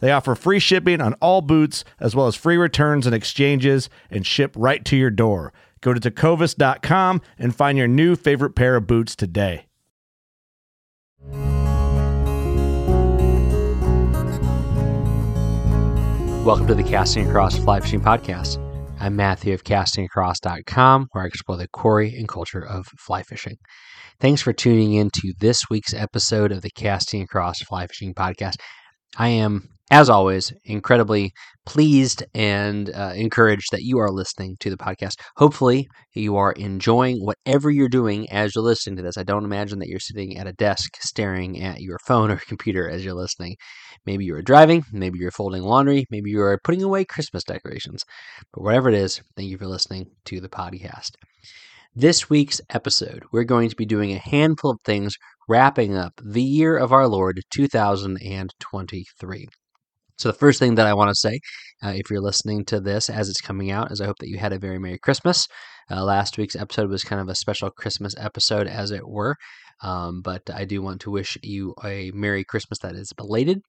They offer free shipping on all boots, as well as free returns and exchanges, and ship right to your door. Go to tecovas.com and find your new favorite pair of boots today. Welcome to the Casting Across Fly Fishing Podcast. I'm Matthew of castingacross.com, where I explore the quarry and culture of fly fishing. Thanks for tuning in to this week's episode of the Casting Across Fly Fishing Podcast. I am as always, incredibly pleased and uh, encouraged that you are listening to the podcast. Hopefully, you are enjoying whatever you're doing as you're listening to this. I don't imagine that you're sitting at a desk staring at your phone or computer as you're listening. Maybe you're driving, maybe you're folding laundry, maybe you're putting away Christmas decorations. But whatever it is, thank you for listening to the podcast. This week's episode, we're going to be doing a handful of things wrapping up the year of our Lord 2023. So, the first thing that I want to say, uh, if you're listening to this as it's coming out, is I hope that you had a very Merry Christmas. Uh, last week's episode was kind of a special Christmas episode, as it were. Um, but I do want to wish you a Merry Christmas that is belated.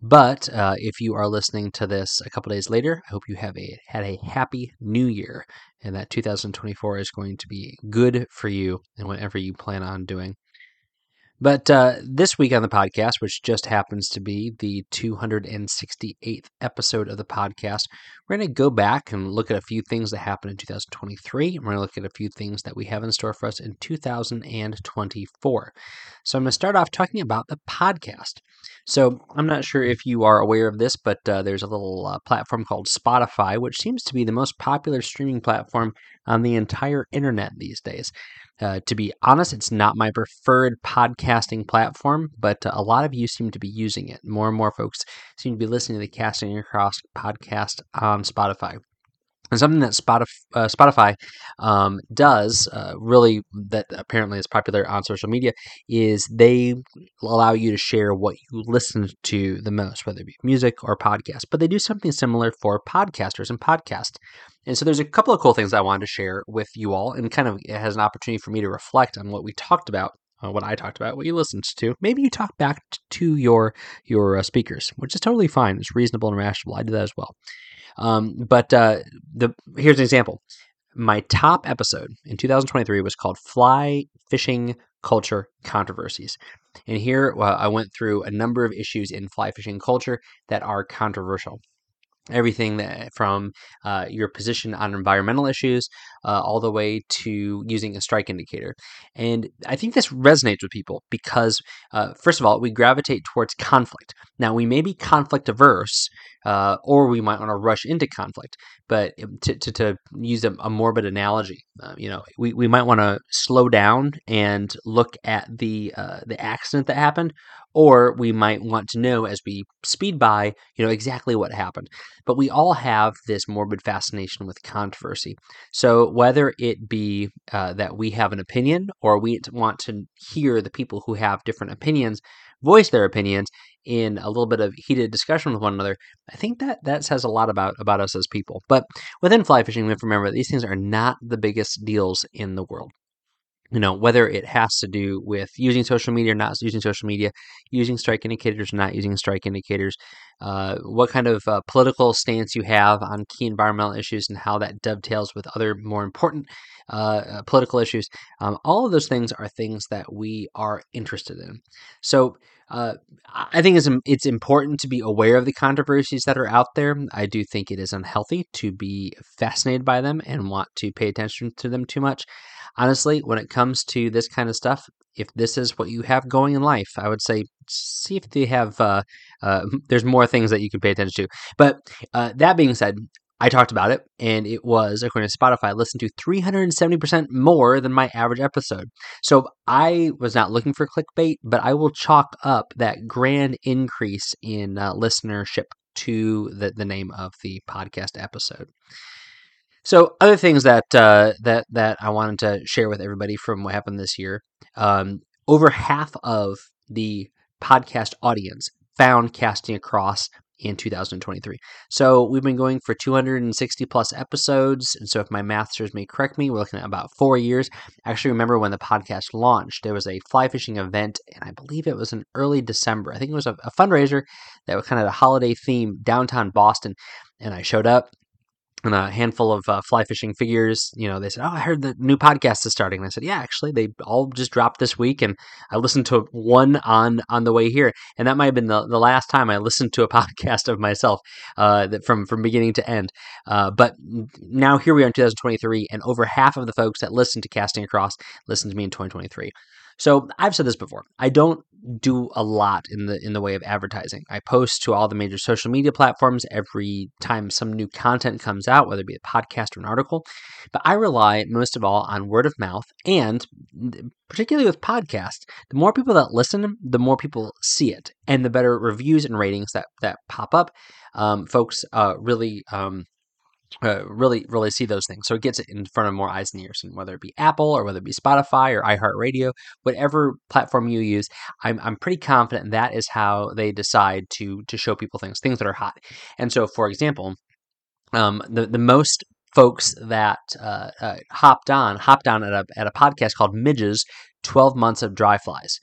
But uh, if you are listening to this a couple days later, I hope you have a had a happy New Year, and that 2024 is going to be good for you and whatever you plan on doing. But uh, this week on the podcast, which just happens to be the 268th episode of the podcast, we're going to go back and look at a few things that happened in 2023. And we're going to look at a few things that we have in store for us in 2024. So I'm going to start off talking about the podcast. So I'm not sure if you are aware of this, but uh, there's a little uh, platform called Spotify, which seems to be the most popular streaming platform on the entire internet these days. Uh, to be honest, it's not my preferred podcasting platform, but uh, a lot of you seem to be using it. More and more folks seem to be listening to the Casting Across podcast on Spotify. And something that Spotify, uh, Spotify um, does uh, really that apparently is popular on social media is they allow you to share what you listen to the most, whether it be music or podcast. But they do something similar for podcasters and podcast. And so there's a couple of cool things I wanted to share with you all, and kind of it has an opportunity for me to reflect on what we talked about uh, what I talked about, what you listened to. Maybe you talk back to your your uh, speakers, which is totally fine. It's reasonable and rational. I do that as well. Um, but uh, the here's an example. My top episode in 2023 was called "Fly Fishing Culture Controversies," and here I went through a number of issues in fly fishing culture that are controversial everything that from uh, your position on environmental issues uh, all the way to using a strike indicator. And i think this resonates with people because uh, first of all we gravitate towards conflict. Now we may be conflict averse uh, or we might want to rush into conflict but um, to, to, to use a, a, morbid analogy uh, you know we, we might want to slow down and look at the uh, the accident that happened or we might want to know as we speed by, you know, exactly what happened. But we all have this morbid fascination with controversy. So whether it be uh, that we have an opinion or we want to hear the people who have different opinions voice their opinions, in a little bit of heated discussion with one another, I think that that says a lot about about us as people. But within fly fishing, we have to remember that these things are not the biggest deals in the world you know whether it has to do with using social media or not using social media using strike indicators or not using strike indicators uh, what kind of uh, political stance you have on key environmental issues and how that dovetails with other more important uh, uh political issues um, all of those things are things that we are interested in. So uh, I think it's, it's important to be aware of the controversies that are out there. I do think it is unhealthy to be fascinated by them and want to pay attention to them too much honestly, when it comes to this kind of stuff, if this is what you have going in life, I would say see if they have. Uh, uh, there's more things that you can pay attention to. But uh, that being said, I talked about it, and it was, according to Spotify, listened to 370% more than my average episode. So I was not looking for clickbait, but I will chalk up that grand increase in uh, listenership to the, the name of the podcast episode. So other things that uh, that that I wanted to share with everybody from what happened this year. Um, over half of the podcast audience found Casting Across in 2023. So we've been going for 260 plus episodes. And so if my math serves me correct me, we're looking at about four years. I actually remember when the podcast launched, there was a fly fishing event, and I believe it was in early December. I think it was a, a fundraiser that was kind of a holiday theme downtown Boston. And I showed up and a handful of uh, fly fishing figures. You know, they said, "Oh, I heard the new podcast is starting." And I said, "Yeah, actually, they all just dropped this week, and I listened to one on on the way here, and that might have been the, the last time I listened to a podcast of myself uh, from from beginning to end. Uh, but now here we are in 2023, and over half of the folks that listen to Casting Across listened to me in 2023. So I've said this before. I don't do a lot in the in the way of advertising. I post to all the major social media platforms every time some new content comes out, whether it be a podcast or an article. But I rely most of all on word of mouth and particularly with podcasts, the more people that listen, the more people see it, and the better reviews and ratings that that pop up. Um, folks uh, really um, uh, really really see those things. So it gets it in front of more eyes and ears, and whether it be Apple or whether it be Spotify or iHeartRadio, whatever platform you use, I'm I'm pretty confident that is how they decide to to show people things, things that are hot. And so, for example, um, the the most folks that uh, uh, hopped on hopped on at a at a podcast called Midges, Twelve Months of Dry Flies.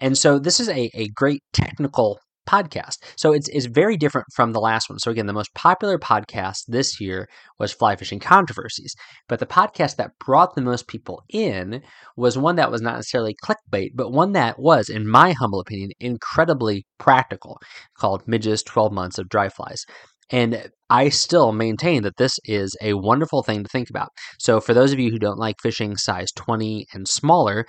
And so this is a, a great technical podcast. So it's, it's very different from the last one. So again, the most popular podcast this year was Fly Fishing Controversies. But the podcast that brought the most people in was one that was not necessarily clickbait, but one that was, in my humble opinion, incredibly practical, called Midge's 12 Months of Dry Flies. And I still maintain that this is a wonderful thing to think about. So, for those of you who don't like fishing size 20 and smaller,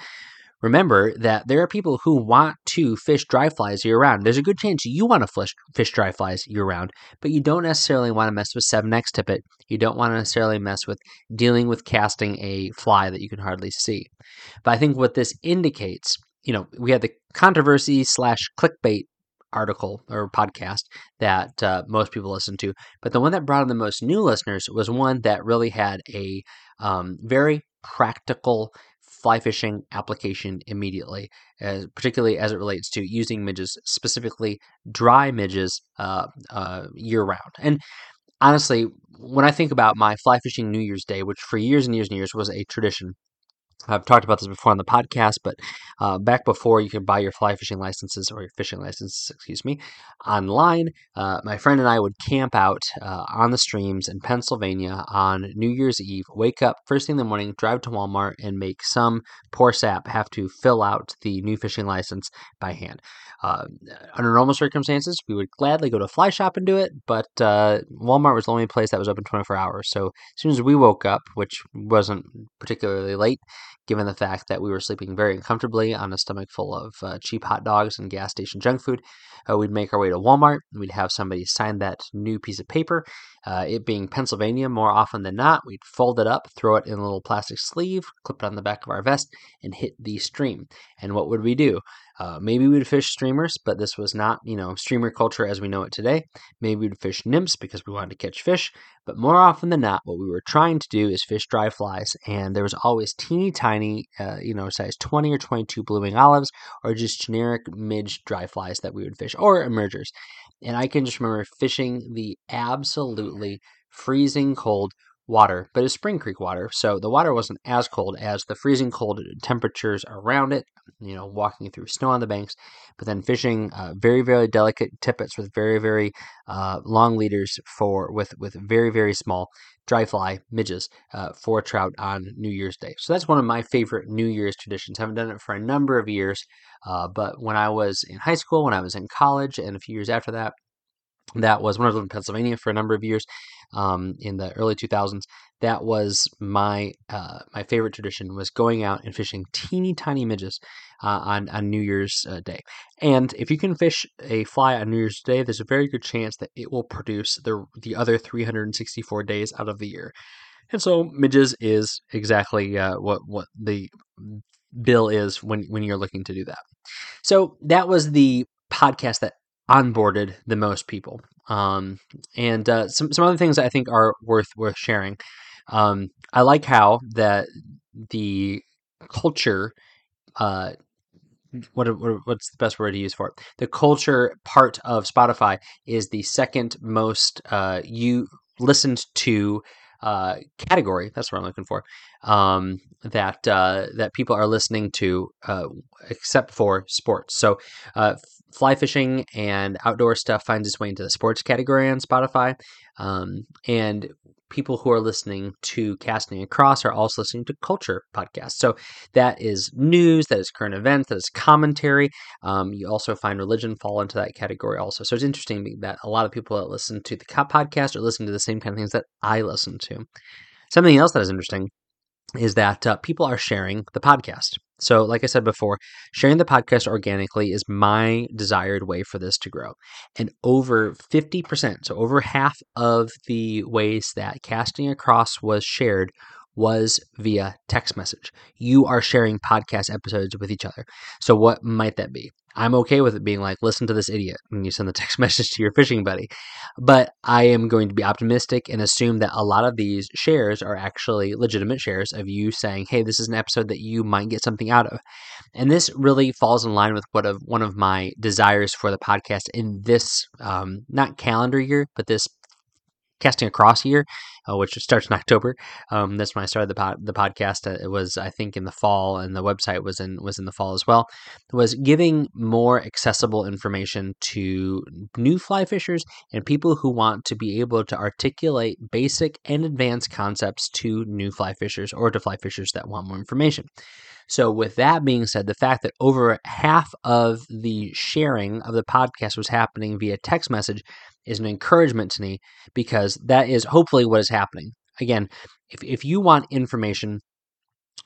remember that there are people who want to fish dry flies year round. There's a good chance you want to fish, fish dry flies year round, but you don't necessarily want to mess with 7x tippet. You don't want to necessarily mess with dealing with casting a fly that you can hardly see. But I think what this indicates, you know, we had the controversy slash clickbait article or podcast that uh, most people listen to, but the one that brought in the most new listeners was one that really had a um, very practical fly fishing application immediately, as, particularly as it relates to using midges, specifically dry midges, uh, uh, year round. And honestly, when I think about my fly fishing New Year's Day, which for years and years and years was a tradition I've talked about this before on the podcast, but uh, back before you could buy your fly fishing licenses or your fishing licenses, excuse me, online, uh, my friend and I would camp out uh, on the streams in Pennsylvania on New Year's Eve, wake up first thing in the morning, drive to Walmart, and make some poor sap have to fill out the new fishing license by hand. Uh, under normal circumstances, we would gladly go to a fly shop and do it, but uh, Walmart was the only place that was open 24 hours. So as soon as we woke up, which wasn't particularly late, given the fact that we were sleeping very uncomfortably on a stomach full of uh, cheap hot dogs and gas station junk food. Uh, we'd make our way to Walmart. We'd have somebody sign that new piece of paper. Uh, it being Pennsylvania, more often than not, we'd fold it up, throw it in a little plastic sleeve, clip it on the back of our vest, and hit the stream. And what would we do? Uh, maybe we would fish streamers, but this was not, you know, streamer culture as we know it today. Maybe we would fish nymphs because we wanted to catch fish. But more often than not, what we were trying to do is fish dry flies. And there was always teeny tiny, uh, you know, size 20 or 22 blue wing olives or just generic midge dry flies that we would fish or emergers. And I can just remember fishing the absolutely freezing cold water, but it's Spring Creek water, so the water wasn't as cold as the freezing cold temperatures around it. You know, walking through snow on the banks, but then fishing uh, very, very delicate tippets with very, very uh, long leaders for with with very, very small dry fly midges uh, for trout on New Year's Day. So that's one of my favorite New Year's traditions. I haven't done it for a number of years, uh, but when I was in high school, when I was in college, and a few years after that, that was when I was in Pennsylvania for a number of years um, in the early 2000s. That was my uh, my favorite tradition was going out and fishing teeny tiny midges uh, on on New Year's uh, Day. And if you can fish a fly on New Year's Day, there's a very good chance that it will produce the the other 364 days out of the year. And so midges is exactly uh, what what the bill is when when you're looking to do that. So that was the podcast that onboarded the most people. Um, and uh, some some other things I think are worth worth sharing. Um, I like how that the culture. Uh, what, what what's the best word to use for it? The culture part of Spotify is the second most uh, you listened to uh, category. That's what I'm looking for. Um, that uh, that people are listening to, uh, except for sports. So, uh, fly fishing and outdoor stuff finds its way into the sports category on Spotify, um, and people who are listening to Casting Across are also listening to culture podcasts. So that is news, that is current events, that is commentary. Um, you also find religion fall into that category also. So it's interesting that a lot of people that listen to the podcast are listening to the same kind of things that I listen to. Something else that is interesting is that uh, people are sharing the podcast. So, like I said before, sharing the podcast organically is my desired way for this to grow. And over 50%, so over half of the ways that Casting Across was shared was via text message. You are sharing podcast episodes with each other. So, what might that be? I'm okay with it being like, listen to this idiot when you send the text message to your fishing buddy. But I am going to be optimistic and assume that a lot of these shares are actually legitimate shares of you saying, hey, this is an episode that you might get something out of. And this really falls in line with what of one of my desires for the podcast in this um, not calendar year, but this casting across year, uh, which starts in October. Um, that's when I started the the podcast. Uh, it was I think in the fall, and the website was in was in the fall as well. Was giving more accessible information to new fly fishers and people who want to be able to articulate basic and advanced concepts to new fly fishers or to fly fishers that want more information. So, with that being said, the fact that over half of the sharing of the podcast was happening via text message is an encouragement to me because that is hopefully what is happening. Again, if, if you want information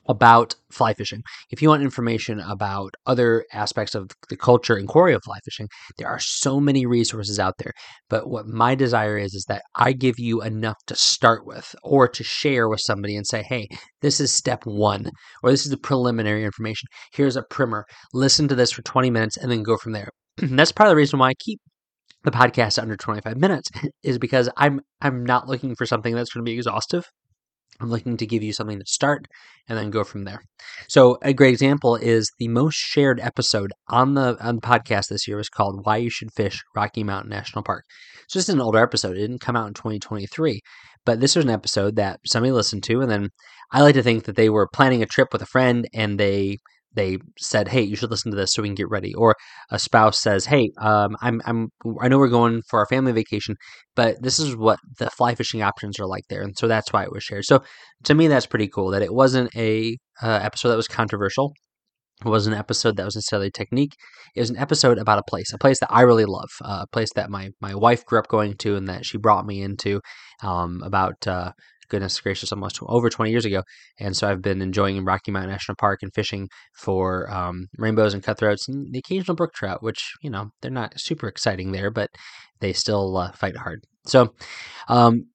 about fly fishing, if you want information about other aspects of the culture and quarry of fly fishing, there are so many resources out there. But what my desire is, is that I give you enough to start with or to share with somebody and say, hey, this is step one, or this is the preliminary information. Here's a primer. Listen to this for 20 minutes and then go from there. that's part of the reason why I keep the podcast under 25 minutes is because I'm I'm not looking for something that's going to be exhaustive. I'm looking to give you something to start and then go from there. So a great example is the most shared episode on the on the podcast this year was called "Why You Should Fish Rocky Mountain National Park." So this is an older episode; it didn't come out in 2023, but this was an episode that somebody listened to, and then I like to think that they were planning a trip with a friend and they they said, "Hey, you should listen to this so we can get ready." Or a spouse says, "Hey, um, I'm I'm I know we're going for our family vacation, but this is what the fly fishing options are like there," and so that's why it was shared. So to me, that's pretty cool that it wasn't a uh, episode that was controversial. It wasn't an episode that was necessarily technique. It was an episode about a place, a place that I really love, uh, a place that my my wife grew up going to, and that she brought me into um, about uh, goodness gracious, almost over 20 years ago. And so I've been enjoying Rocky Mountain National Park and fishing for um, rainbows and cutthroats and the occasional brook trout, which, you know, they're not super exciting there, but they still uh, fight hard. So, um,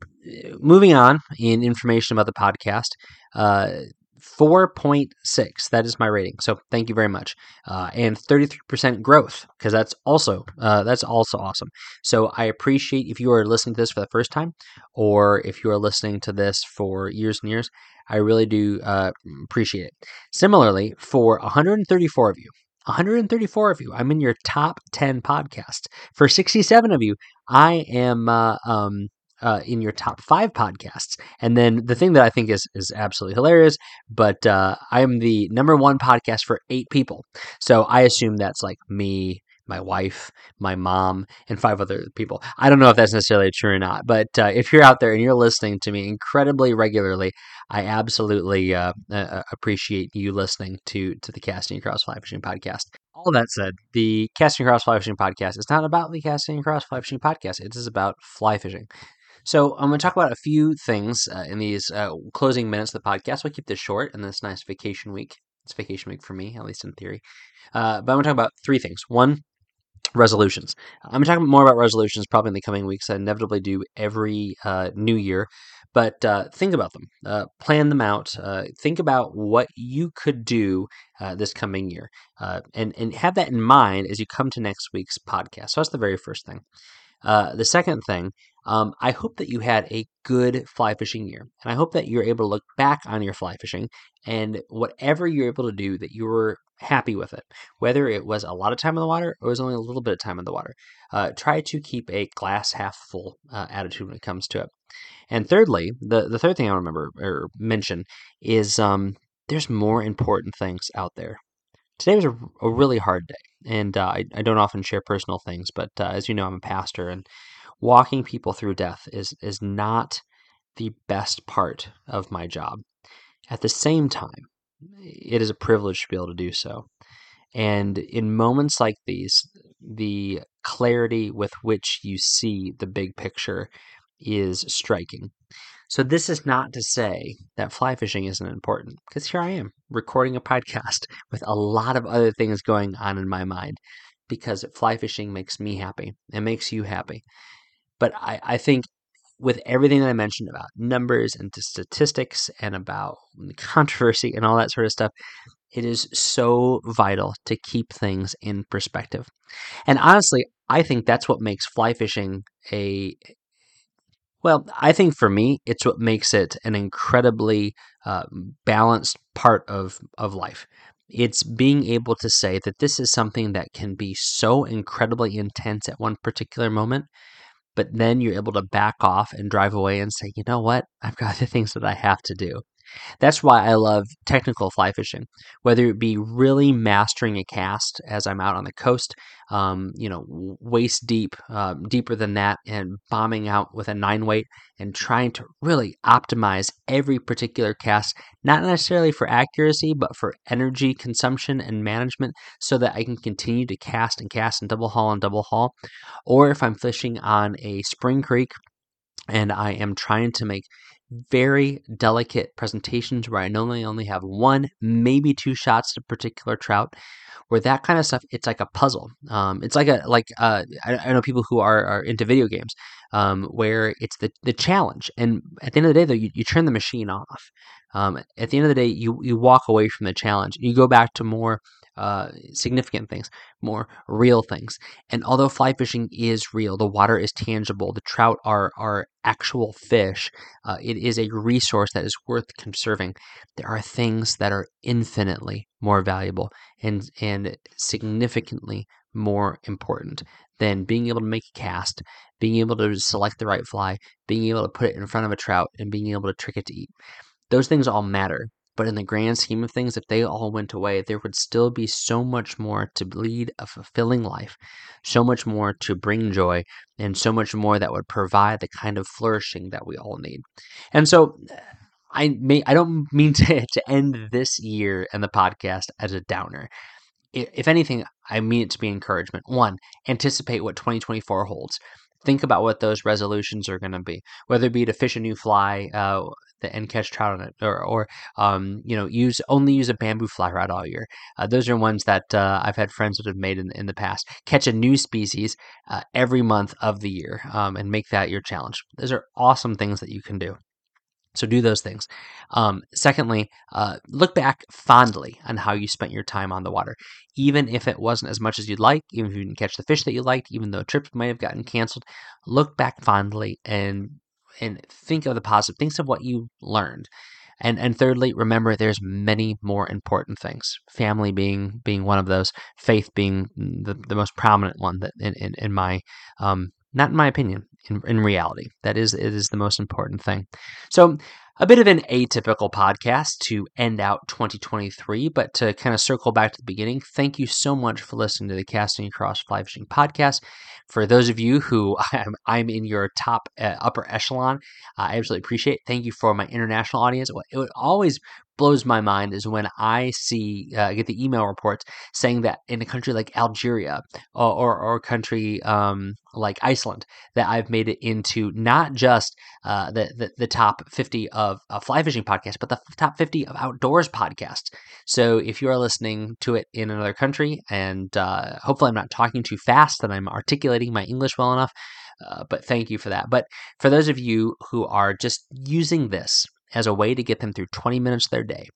moving on in information about the podcast, uh, 4.6. That is my rating. So thank you very much. Uh, and 33% growth because that's also uh, that's also awesome. So I appreciate if you are listening to this for the first time, or if you are listening to this for years and years. I really do uh, appreciate it. Similarly, for 134 of you, 134 of you. I'm in your top 10 podcasts. For 67 of you, I am uh, um, uh, in your top five podcasts. And then the thing that I think is is absolutely hilarious, but uh, I am the number one podcast for eight people. So I assume that's like me, my wife, my mom, and five other people. I don't know if that's necessarily true or not, but uh, if you're out there and you're listening to me incredibly regularly, I absolutely uh, uh, appreciate you listening to to the Casting Across Fly Fishing podcast. All that said, the Casting Across Fly Fishing podcast is not about the Casting Across Fly Fishing podcast. It is about fly fishing. So I'm going to talk about a few things uh, in these uh, closing minutes of the podcast. We'll keep this short in this nice vacation week. It's vacation week for me, at least in theory. Uh, but I'm going to talk about three things. One, resolutions. I'm talking more about resolutions probably in the coming weeks. I inevitably do every uh, new year, but uh, think about them, uh, plan them out. Uh, think about what you could do uh, this coming year, uh, and and have that in mind as you come to next week's podcast. So that's the very first thing. the second thing. Um, I hope that you had a good fly fishing year, and I hope that you're able to look back on your fly fishing and whatever you're able to do that you were happy with it, whether it was a lot of time in the water or it was only a little bit of time in the water. Uh, try to keep a glass half full uh, attitude when it comes to it. And thirdly, the, the third thing I remember or mention is um, there's more important things out there. Today was a, a really hard day, and uh, I, I, don't often share personal things, but uh, as you know, I'm a pastor, and walking people through death is is not the best part of my job. At the same time, it is a privilege to be able to do so. And in moments like these, the clarity with which you see the big picture is striking. So, this is not to say that fly fishing isn't important, because here I am recording a podcast with a lot of other things going on in my mind, because fly fishing makes me happy. It makes you happy. But I, I think with everything that I mentioned about numbers and statistics and about controversy and all that sort of stuff, it is so vital to keep things in perspective. And honestly, I think that's what makes fly fishing a well, I think for me, it's what makes it an incredibly uh, balanced part of, of life. It's being able to say that this is something that can be so incredibly intense at one particular moment, but then you're able to back off and drive away and say, you know what, I've got the things that I have to do. That's why I love technical fly fishing, whether it be really mastering a cast as I'm out on the coast, um, you know, waist deep, uh, deeper than that, and bombing out with a nine weight and trying to really optimize every particular cast, not necessarily for accuracy, but for energy consumption and management so that I can continue to cast and cast and double haul and double haul. Or if I'm fishing on a spring creek and I am trying to make very delicate presentations where I normally only have one, maybe two shots to particular trout. Where that kind of stuff, it's like a puzzle. Um, it's like a like uh, I, I know people who are, are into video games, um, where it's the the challenge. And at the end of the day, though, you, you turn the machine off. Um, at the end of the day, you you walk away from the challenge. You go back to more uh, significant things, more real things. And although fly fishing is real, the water is tangible, the trout are are actual fish. Uh, it is a resource that is worth conserving. There are things that are infinitely more valuable and and significantly more important than being able to make a cast, being able to select the right fly, being able to put it in front of a trout, and being able to trick it to eat. Those things all matter. But in the grand scheme of things, if they all went away, there would still be so much more to lead a fulfilling life, so much more to bring joy, and so much more that would provide the kind of flourishing that we all need. And so I may I don't mean to, to end this year and the podcast as a downer. If anything, I mean it to be encouragement. One, anticipate what 2024 holds think about what those resolutions are going to be, whether it be to fish a new fly uh, and catch trout on it, or, or um, you know, use only use a bamboo fly rod all year. Uh, those are ones that uh, I've had friends that have made in, in the past. Catch a new species uh, every month of the year um, and make that your challenge. Those are awesome things that you can do. So do those things. Um, secondly, uh, look back fondly on how you spent your time on the water, even if it wasn't as much as you'd like, even if you didn't catch the fish that you liked, even though trips might have gotten canceled. Look back fondly and and think of the positive. Think of what you learned. And and thirdly, remember there's many more important things. Family being being one of those, faith being the, the most prominent one that in, in, in my um, not in my opinion, in, in reality. That is it is the most important thing. So a bit of an atypical podcast to end out 2023, but to kind of circle back to the beginning, thank you so much for listening to the Casting Across Fly Fishing podcast. For those of you who I'm, I'm in your top uh, upper echelon, uh, I absolutely appreciate it. Thank you for my international audience. It would always blows my mind is when I see uh, get the email reports saying that in a country like Algeria or or, or a country um, like Iceland that I've made it into not just uh, the, the, the top 50 of uh, fly fishing podcasts, but the top 50 of outdoors podcasts. So if you are listening to it in another country, and uh, hopefully I'm not talking too fast, that I'm articulating my English well enough. Uh, but thank you for that. But for those of you who are just using this as a way to get them through 20 minutes of their day,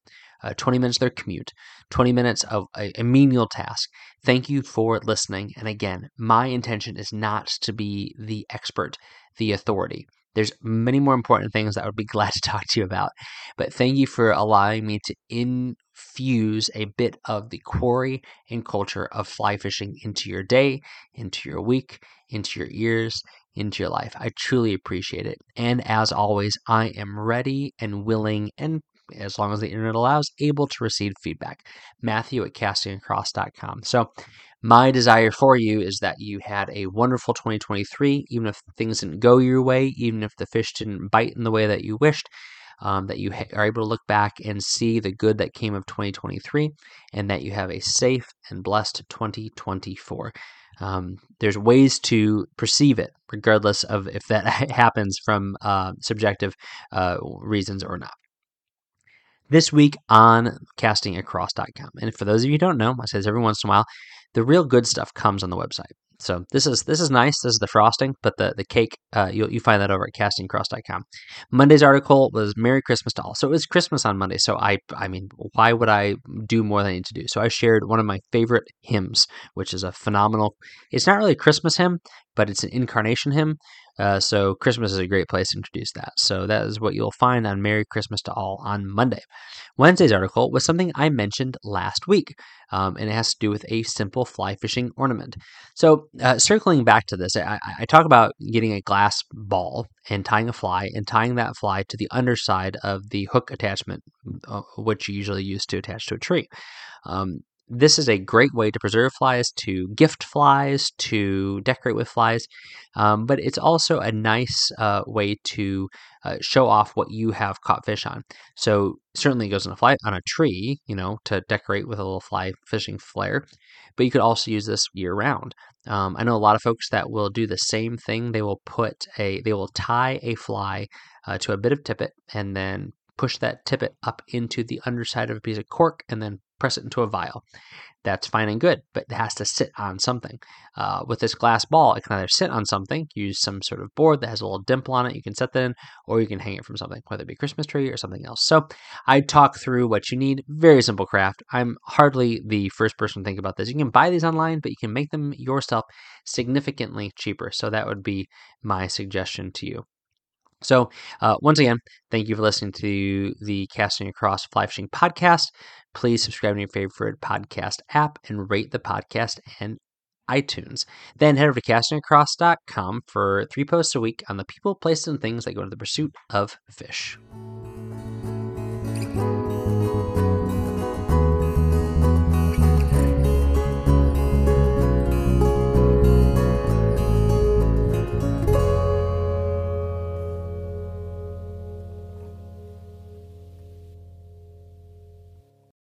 uh, 20 minutes of their commute, 20 minutes of a, a, menial task. Thank you for listening. And again, my intention is not to be the expert, the authority. There's many more important things that I would be glad to talk to you about. But thank you for allowing me to infuse a bit of the quarry and culture of fly fishing into your day, into your week, into your ears, into your life. I truly appreciate it. And as always, I am ready and willing and as long as the internet allows, able to receive feedback. Matthew at castingacross.com. So, my desire for you is that you had a wonderful 2023, even if things didn't go your way, even if the fish didn't bite in the way that you wished. Um, that you ha- are able to look back and see the good that came of 2023, and that you have a safe and blessed 2024. Um, there's ways to perceive it, regardless of if that happens from uh, subjective uh, reasons or not. This week on castingacross.com. And for those of you who don't know, I say this every once in a while, the real good stuff comes on the website. So this is this is nice. This is the frosting, but the the cake uh, you'll you find that over at castingacross.com. Monday's article was Merry Christmas to all. So it was Christmas on Monday. So I I mean, why would I do more than I need to do? So I shared one of my favorite hymns, which is a phenomenal. It's not really a Christmas hymn, but it's an incarnation hymn. Uh, so Christmas is a great place to introduce that. So that is what you'll find on Merry Christmas to All on Monday. Wednesday's article was something I mentioned last week, um, and it has to do with a simple fly fishing ornament. So uh, circling back to this, I, I, talk about getting a glass ball and tying a fly and tying that fly to the underside of the hook attachment, uh, which you usually use to attach to a tree. Um, this is a great way to preserve flies, to gift flies, to decorate with flies, um, but it's also a nice uh, way to uh, show off what you have caught fish on. So certainly it goes on a fly on a tree, you know, to decorate with a little fly fishing flare. But you could also use this year round. Um, I know a lot of folks that will do the same thing. They will put a, they will tie a fly uh, to a bit of tippet and then push that tippet up into the underside of a piece of cork and then press it into a vial. That's fine and good, but it has to sit on something. Uh, with this glass ball, it can either sit on something, use some sort of board that has a little dimple on it, you can set that in, or you can hang it from something, whether it be Christmas tree or something else. So I talk through what you need. Very simple craft. I'm hardly the first person to think about this. You can buy these online, but you can make them yourself significantly cheaper. So that would be my suggestion to you. So, uh, once again, thank you for listening to the Casting Across Fly Fishing podcast please subscribe to your favorite podcast app and rate the podcast and iTunes. Then head over to castingacross.com for three posts a week on the people, places, and things that go into the pursuit of fish.